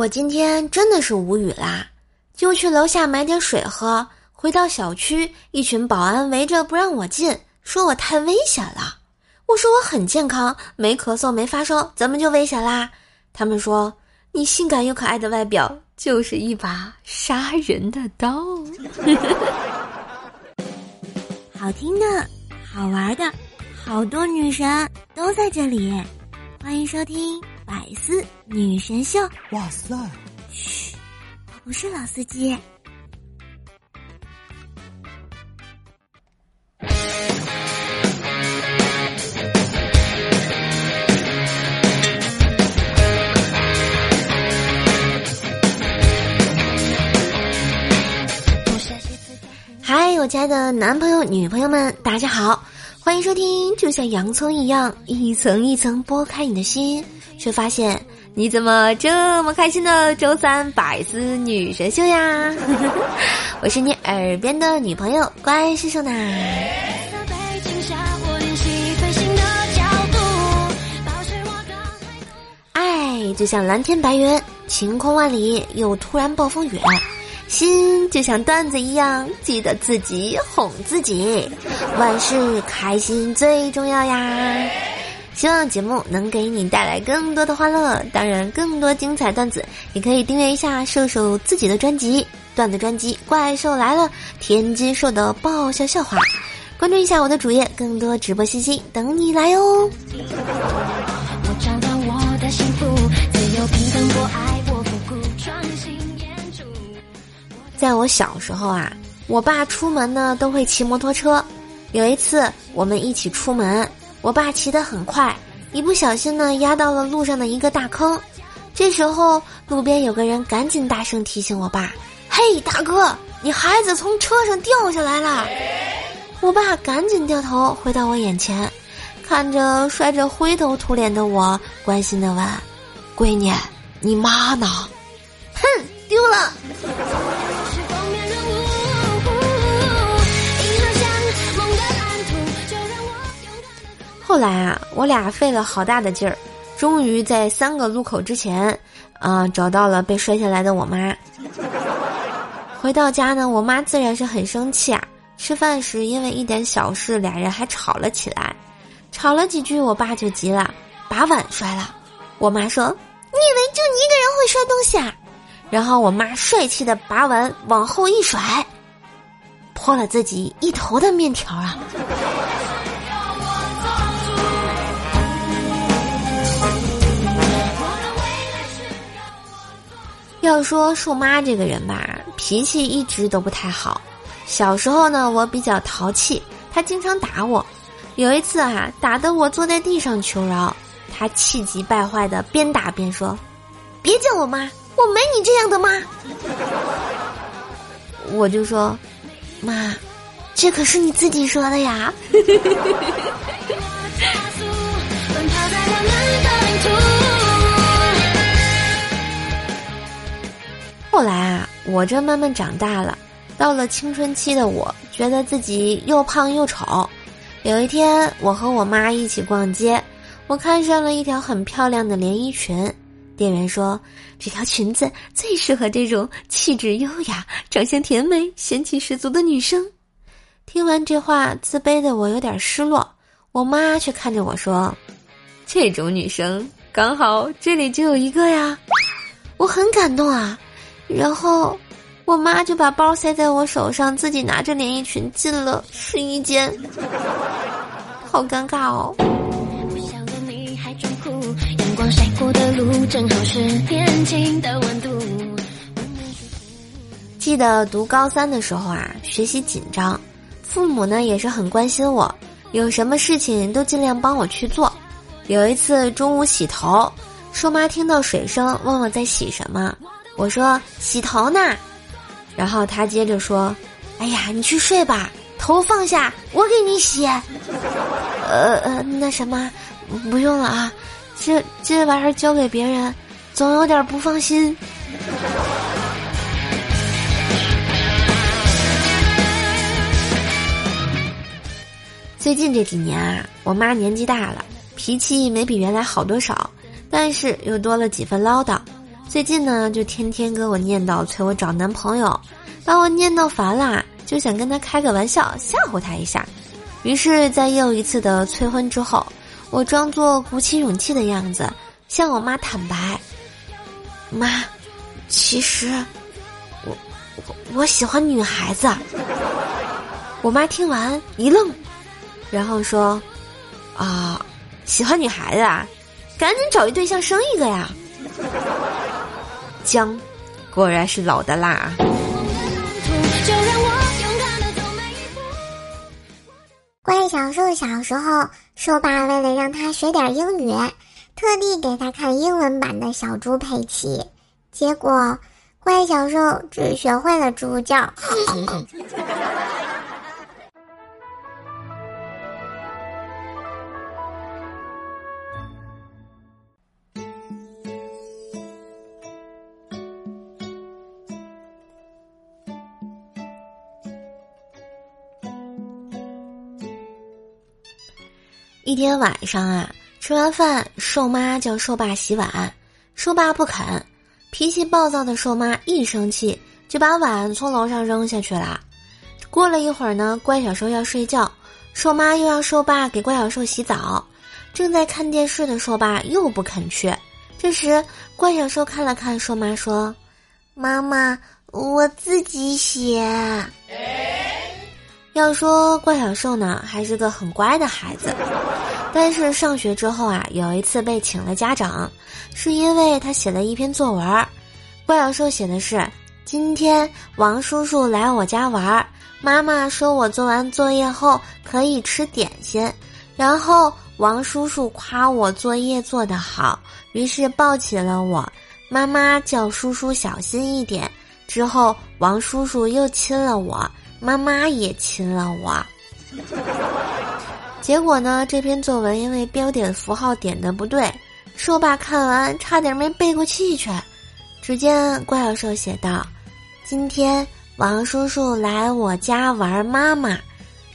我今天真的是无语啦，就去楼下买点水喝。回到小区，一群保安围着不让我进，说我太危险了。我说我很健康，没咳嗽，没发烧，怎么就危险啦？他们说你性感又可爱的外表就是一把杀人的刀。好听的，好玩的，好多女神都在这里，欢迎收听百思女神秀。哇塞！嘘，我不是老司机。嗨，我亲爱的男朋友、女朋友们，大家好，欢迎收听。就像洋葱一样，一层一层剥开你的心，却发现你怎么这么开心的周三百思女神秀呀！我是你耳边的女朋友，乖是秀奶。爱就像蓝天白云，晴空万里，又突然暴风雨。心就像段子一样，记得自己哄自己，万事开心最重要呀！希望节目能给你带来更多的欢乐，当然更多精彩段子，也可以订阅一下瘦瘦自己的专辑段子专辑《怪兽来了》，天津兽的爆笑笑话，关注一下我的主页，更多直播信息等你来哦。在我小时候啊，我爸出门呢都会骑摩托车。有一次我们一起出门，我爸骑得很快，一不小心呢压到了路上的一个大坑。这时候路边有个人赶紧大声提醒我爸：“嘿，大哥，你孩子从车上掉下来了！”我爸赶紧掉头回到我眼前，看着摔着灰头土脸的我，关心的问：“闺女，你妈呢？”哼，丢了。后来啊，我俩费了好大的劲儿，终于在三个路口之前，啊，找到了被摔下来的我妈。回到家呢，我妈自然是很生气啊。吃饭时因为一点小事，俩人还吵了起来，吵了几句，我爸就急了，把碗摔了。我妈说：“你以为就你一个人会摔东西啊？”然后我妈帅气的把碗往后一甩，泼了自己一头的面条啊。要说树妈这个人吧，脾气一直都不太好。小时候呢，我比较淘气，她经常打我。有一次啊，打得我坐在地上求饶，她气急败坏的边打边说：“别叫我妈，我没你这样的妈。”我就说：“妈，这可是你自己说的呀。”我这慢慢长大了，到了青春期的我，觉得自己又胖又丑。有一天，我和我妈一起逛街，我看上了一条很漂亮的连衣裙，店员说这条裙子最适合这种气质优雅、长相甜美、仙气十足的女生。听完这话，自卑的我有点失落。我妈却看着我说：“这种女生刚好这里就有一个呀。”我很感动啊。然后，我妈就把包塞在我手上，自己拿着连衣裙进了试衣间，好尴尬哦。记得读高三的时候啊，学习紧张，父母呢也是很关心我，有什么事情都尽量帮我去做。有一次中午洗头，叔妈听到水声，问我在洗什么。我说洗头呢，然后他接着说：“哎呀，你去睡吧，头放下，我给你洗。”呃呃，那什么，不用了啊，这这玩意儿交给别人，总有点不放心。最近这几年啊，我妈年纪大了，脾气没比原来好多少，但是又多了几分唠叨。最近呢，就天天跟我念叨催我找男朋友，把我念叨烦了，就想跟他开个玩笑吓唬他一下。于是，在又一次的催婚之后，我装作鼓起勇气的样子，向我妈坦白：“妈，其实我我我喜欢女孩子。”我妈听完一愣，然后说：“啊，喜欢女孩子啊，赶紧找一对象生一个呀。”姜，果然是老的辣。怪小兽小时候，兽爸为了让他学点英语，特地给他看英文版的《小猪佩奇》，结果怪小兽只学会了猪叫。一天晚上啊，吃完饭，瘦妈叫瘦爸洗碗，瘦爸不肯，脾气暴躁的瘦妈一生气就把碗从楼上扔下去了。过了一会儿呢，乖小兽要睡觉，瘦妈又让瘦爸给乖小兽洗澡。正在看电视的瘦爸又不肯去，这时乖小兽看了看瘦妈，说：“妈妈，我自己洗。”要说怪小兽呢，还是个很乖的孩子，但是上学之后啊，有一次被请了家长，是因为他写了一篇作文。怪小兽写的是：今天王叔叔来我家玩，妈妈说我做完作业后可以吃点心，然后王叔叔夸我作业做得好，于是抱起了我。妈妈叫叔叔小心一点，之后王叔叔又亲了我。妈妈也亲了我，结果呢？这篇作文因为标点符号点的不对，兽爸看完差点没背过气去。只见怪小兽写道：“今天王叔叔来我家玩，妈妈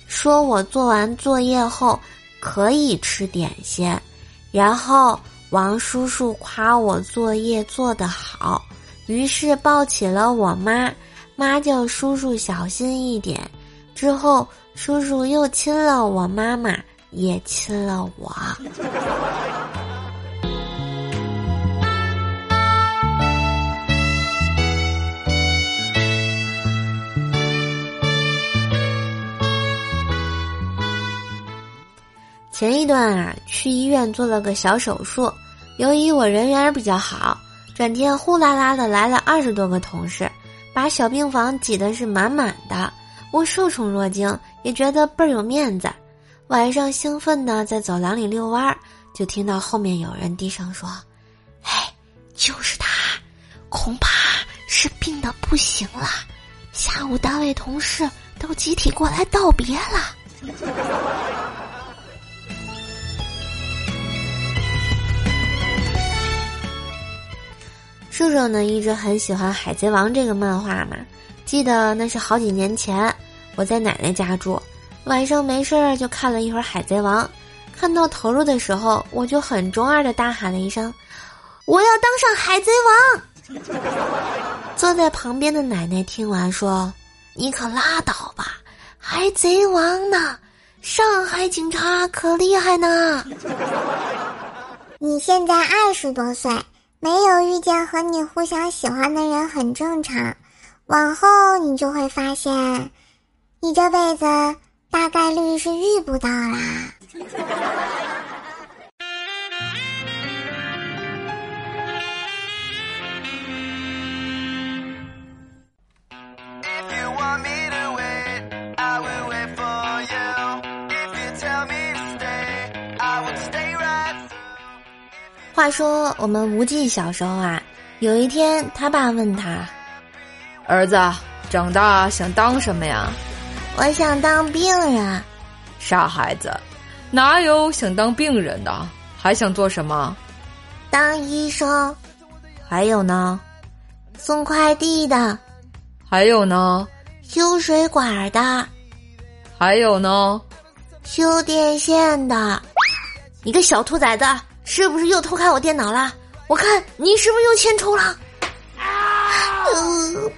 说我做完作业后可以吃点心，然后王叔叔夸我作业做得好，于是抱起了我妈。”妈叫叔叔小心一点，之后叔叔又亲了我，妈妈也亲了我。前一段啊，去医院做了个小手术，由于我人缘比较好，转天呼啦啦的来了二十多个同事。把小病房挤得是满满的，我受宠若惊，也觉得倍儿有面子。晚上兴奋的在走廊里遛弯儿，就听到后面有人低声说：“哎，就是他，恐怕是病的不行了。下午单位同事都集体过来道别了。”叔叔呢一直很喜欢《海贼王》这个漫画嘛，记得那是好几年前，我在奶奶家住，晚上没事儿就看了一会儿《海贼王》，看到投入的时候，我就很中二的大喊了一声：“我要当上海贼王！” 坐在旁边的奶奶听完说：“你可拉倒吧，海贼王呢？上海警察可厉害呢！你现在二十多岁。”没有遇见和你互相喜欢的人很正常，往后你就会发现，你这辈子大概率是遇不到啦。话说我们无忌小时候啊，有一天他爸问他：“儿子，长大想当什么呀？”“我想当病人。”“傻孩子，哪有想当病人的？还想做什么？”“当医生。”“还有呢？”“送快递的。”“还有呢？”“修水管的。”“还有呢？”“修电线的。”“你个小兔崽子！”是不是又偷看我电脑了？我看你是不是又欠抽了？啊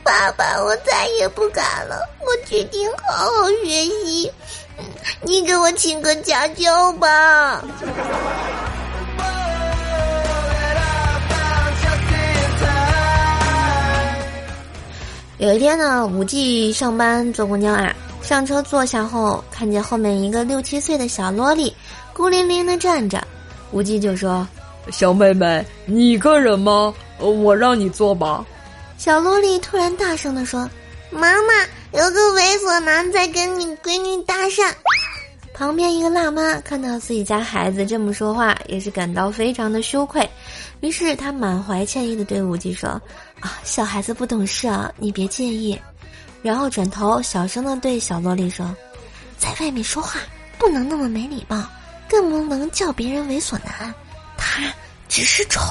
爸爸，我再也不敢了，我决定好好学习。你给我请个家教吧。有一天呢，五 G 上班坐公交啊，上车坐下后，看见后面一个六七岁的小萝莉孤零零的站着，五 G 就说：“小妹妹，你一个人吗？我让你坐吧。”小萝莉突然大声的说：“妈妈，有个猥琐男在跟你闺女搭讪。”旁边一个辣妈看到自己家孩子这么说话，也是感到非常的羞愧，于是她满怀歉意的对无忌说。啊，小孩子不懂事啊，你别介意。然后转头小声的对小萝莉说：“在外面说话不能那么没礼貌，更不能叫别人猥琐男，他只是丑。”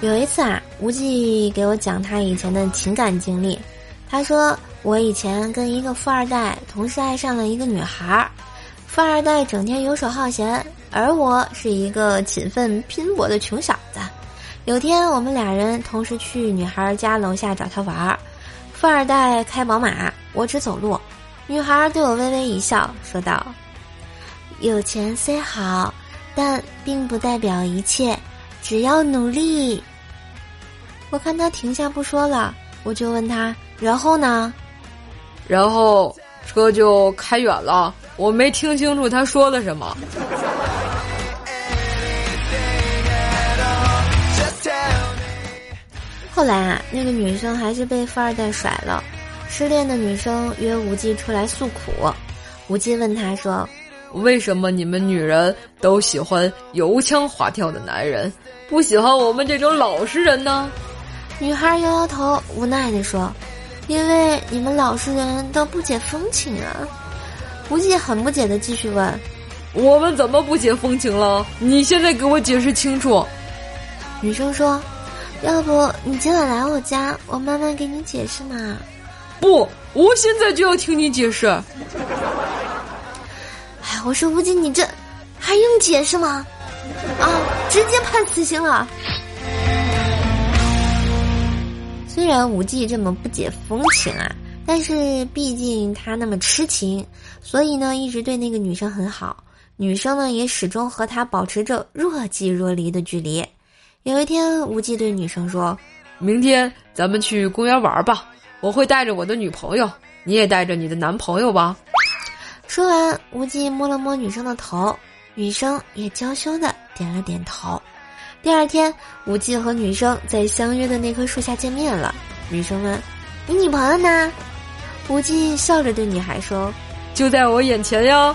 有一次啊，无忌给我讲他以前的情感经历。他说：“我以前跟一个富二代同时爱上了一个女孩儿。”富二代整天游手好闲，而我是一个勤奋拼搏的穷小子。有天，我们俩人同时去女孩家楼下找她玩儿。富二代开宝马，我只走路。女孩对我微微一笑，说道：“有钱虽好，但并不代表一切，只要努力。”我看他停下不说了，我就问他：“然后呢？”然后。车就开远了，我没听清楚他说的什么。后来啊，那个女生还是被富二代甩了。失恋的女生约无忌出来诉苦，无忌问她说：“为什么你们女人都喜欢油腔滑调的男人，不喜欢我们这种老实人呢？”女孩摇摇头，无奈地说。因为你们老实人都不解风情啊！无忌很不解的继续问：“我们怎么不解风情了？你现在给我解释清楚。”女生说：“要不你今晚来我家，我慢慢给你解释嘛。”不，我现在就要听你解释。哎，我说无忌，你这还用解释吗？啊，直接判死刑了。虽然无忌这么不解风情啊，但是毕竟他那么痴情，所以呢一直对那个女生很好。女生呢也始终和他保持着若即若离的距离。有一天，无忌对女生说：“明天咱们去公园玩吧，我会带着我的女朋友，你也带着你的男朋友吧。”说完，无忌摸了摸女生的头，女生也娇羞的点了点头。第二天，无忌和女生在相约的那棵树下见面了。女生问：“你女朋友呢？”无忌笑着对女孩说：“就在我眼前呀。”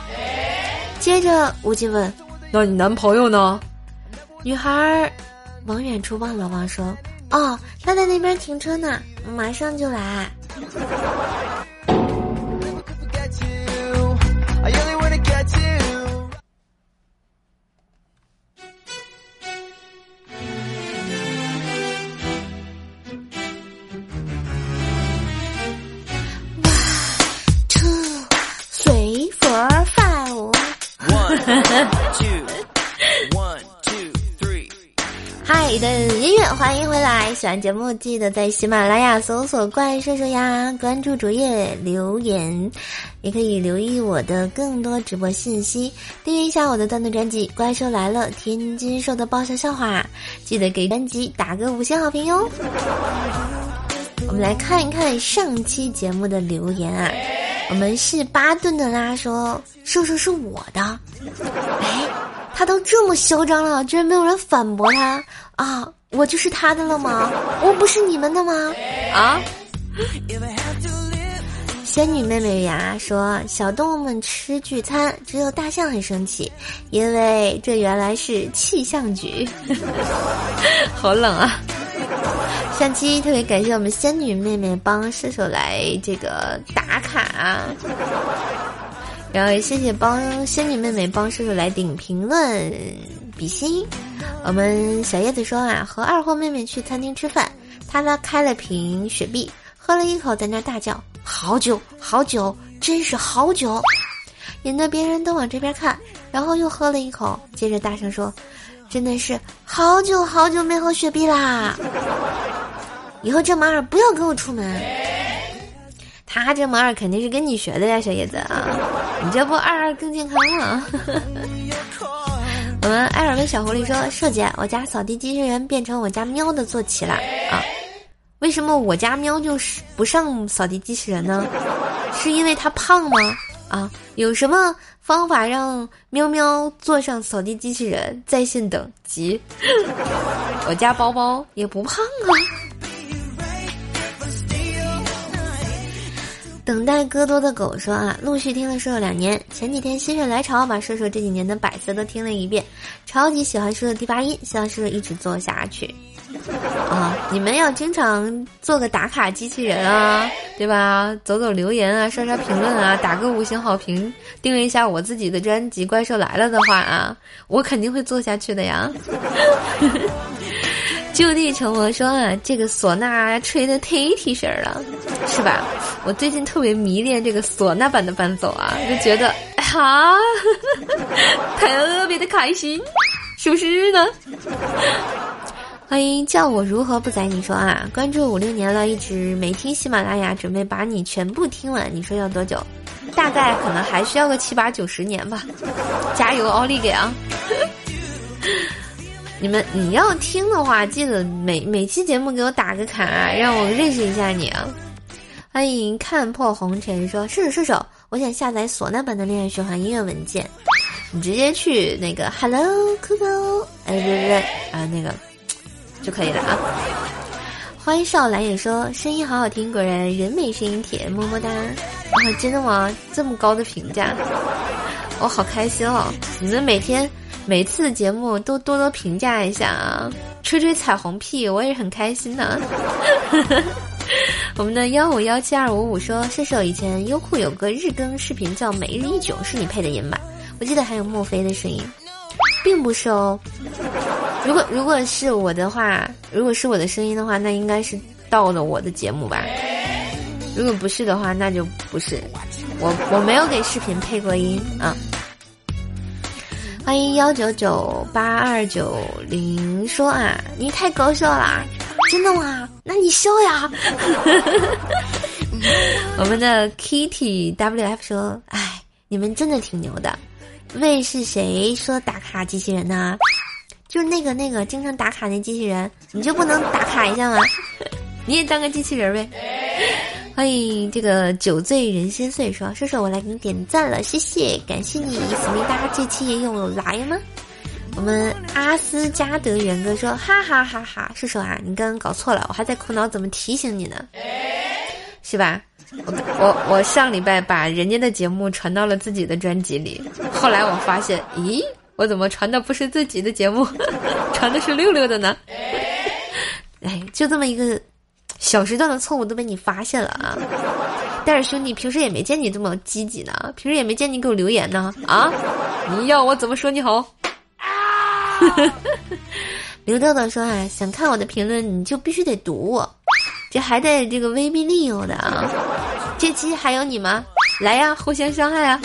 接着，无忌问：“那你男朋友呢？”女孩往远处望了望，说：“哦，他在那边停车呢，马上就来。”嗨的音乐，欢迎回来！喜欢节目记得在喜马拉雅搜索“怪兽兽”呀，关注主页留言，也可以留意我的更多直播信息。订阅一下我的单独专辑《怪兽来了》，天津兽的爆笑笑话，记得给专辑打个五星好评哟。我们来看一看上期节目的留言啊。我们是巴顿的啦，说兽兽是我的，哎，他都这么嚣张了，居然没有人反驳他啊！我就是他的了吗？我不是你们的吗？啊！仙女妹妹呀说，小动物们吃聚餐，只有大象很生气，因为这原来是气象局。好冷啊！上期特别感谢我们仙女妹妹帮射手来这个打卡，然后也谢谢帮仙女妹妹帮射手来顶评论比心。我们小叶子说啊，和二货妹妹去餐厅吃饭，她呢开了瓶雪碧，喝了一口，在那大叫：“好酒，好酒，真是好酒！”引得别人都往这边看，然后又喝了一口，接着大声说：“真的是好久好久没喝雪碧啦！以后这么二不要跟我出门。”他这么二肯定是跟你学的呀，小叶子啊！你这不二二更健康吗？我们艾尔文小狐狸说：“瘦姐，我家扫地机器人变成我家喵的坐骑了啊！为什么我家喵就是不上扫地机器人呢？是因为它胖吗？啊，有什么方法让喵喵坐上扫地机器人在线等急？我家包包也不胖啊。”等待戈多的狗说啊，陆续听了射手两年，前几天心血来潮把射手这几年的百色都听了一遍，超级喜欢射手第八音，希望射手一直做下去。啊，你们要经常做个打卡机器人啊，对吧？走走留言啊，刷刷评论啊，打个五星好评，订阅一下我自己的专辑《怪兽来了》的话啊，我肯定会做下去的呀。就地成魔说啊，这个唢呐吹的忒提神了，是吧？我最近特别迷恋这个唢呐版的伴奏啊，就觉得啊，特别的开心，是不是呢？欢迎叫我如何不宰你说啊，关注五六年了，一直没听喜马拉雅，准备把你全部听完，你说要多久？大概可能还需要个七八九十年吧，加油，奥利给啊！你们你要听的话，记得每每期节目给我打个卡，让我认识一下你啊！欢迎看破红尘说射手射手，我想下载唢呐版的恋爱循环音乐文件，你直接去那个 Hello Coco，哎对对对啊那个就可以了啊！欢迎少兰也说声音好好听，果然人美声音甜，么么哒！啊真的吗？这么高的评价，我好开心哦！你们每天。每次节目都多多评价一下啊，吹吹彩虹屁，我也很开心呢。我们的幺五幺七二五五说，射手以前优酷有个日更视频叫《每日一囧》，是你配的音吧？我记得还有墨菲的声音，并不是哦。如果如果是我的话，如果是我的声音的话，那应该是到了我的节目吧？如果不是的话，那就不是。我我没有给视频配过音啊。欢迎幺九九八二九零说啊，你太搞笑啦！真的吗？那你笑呀！我们的 Kitty WF 说，哎，你们真的挺牛的。喂，是谁说打卡机器人呢？就是那个那个经常打卡那机器人，你就不能打卡一下吗？你也当个机器人呗。欢迎这个酒醉人心碎说：“射手，我来给你点赞了，谢谢，感谢你，思密达这期也有来吗？”我们阿斯加德元哥说：“哈哈哈哈，射手啊，你刚刚搞错了，我还在苦恼怎么提醒你呢，是吧？我我我上礼拜把人家的节目传到了自己的专辑里，后来我发现，咦，我怎么传的不是自己的节目，传的是六六的呢？哎，就这么一个。”小时段的错误都被你发现了啊！但是兄弟，平时也没见你这么积极呢，平时也没见你给我留言呢啊！你要我怎么说你好？刘豆豆说啊，想看我的评论你就必须得读我，这还得这个威逼利诱的啊！这期还有你吗？来呀，互相伤害啊！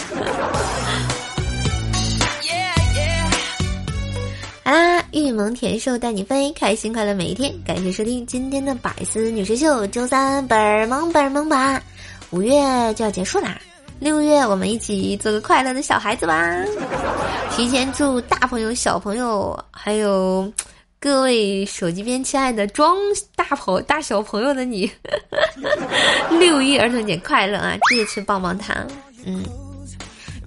好啦，玉萌甜瘦带你飞，开心快乐每一天。感谢收听今天的百思女神秀，周三本儿萌本儿萌吧。五月就要结束啦，六月我们一起做个快乐的小孩子吧。提前祝大朋友、小朋友，还有各位手机边亲爱的装大朋大小朋友的你，六一儿童节快乐啊！记得吃棒棒糖，嗯。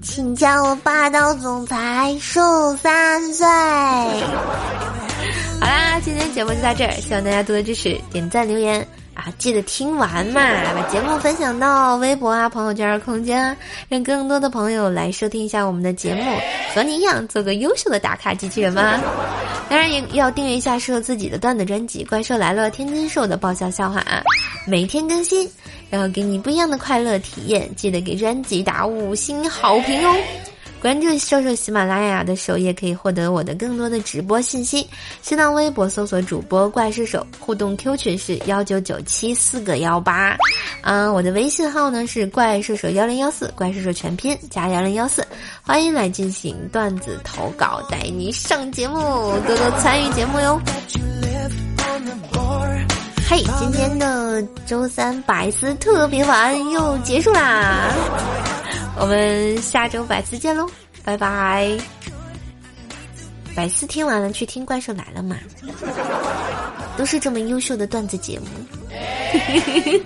请叫我霸道总裁瘦三岁。好啦，今天节目就到这儿，希望大家多多支持，点赞留言啊！记得听完嘛，把节目分享到微博啊、朋友圈、空间，让更多的朋友来收听一下我们的节目，和你一样做个优秀的打卡机器人吗？当然也要订阅一下适合自己的段子专辑《怪兽来了》，天津兽的爆笑笑话啊，每天更新。然后给你不一样的快乐体验，记得给专辑打五星好评哦！关注瘦瘦喜马拉雅的首页，可以获得我的更多的直播信息。新浪微博搜索主播怪兽手，互动 Q 群是幺九九七四个幺八。啊，我的微信号呢是怪兽手幺零幺四，怪兽手全拼加幺零幺四，欢迎来进行段子投稿，带你上节目，多多参与节目哟。嘿，今天的周三百思特别晚又结束啦。我们下周百思见喽，拜拜！百思听完了，去听《怪兽来了》嘛，都是这么优秀的段子节目。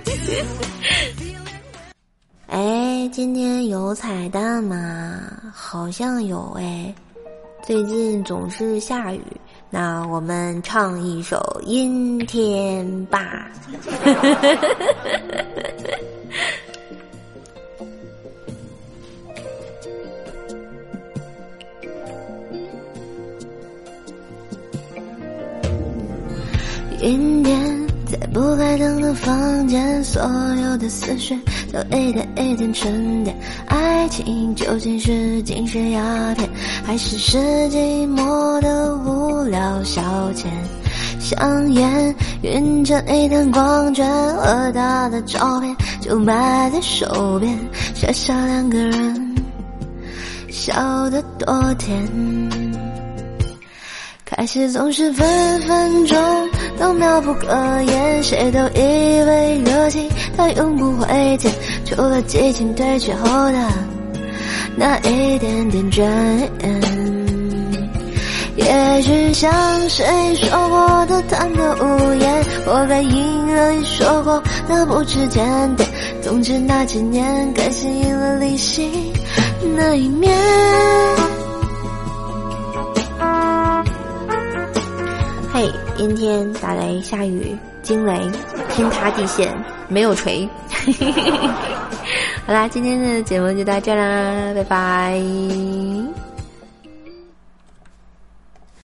哎，今天有彩蛋吗？好像有哎。最近总是下雨，那我们唱一首《阴天》吧。阴天，在不开灯的房间，所有的思绪都一点一点沉淀。爱情究竟是精神鸦片，还是世纪末的无聊消遣？香烟晕成一滩光圈，和他的照片就摆在手边，傻傻两个人，笑得多甜。开始总是分分钟都妙不可言，谁都以为热情它永不会减，除了激情褪去后的那一点点倦。也许像谁说过的贪得无厌，活该应了你说过的不知检点。总之那几年，感情赢了理性那一面。嘿，阴天，打雷，下雨，惊雷，天塌地陷，没有锤。好啦，今天的节目就到这啦，拜拜。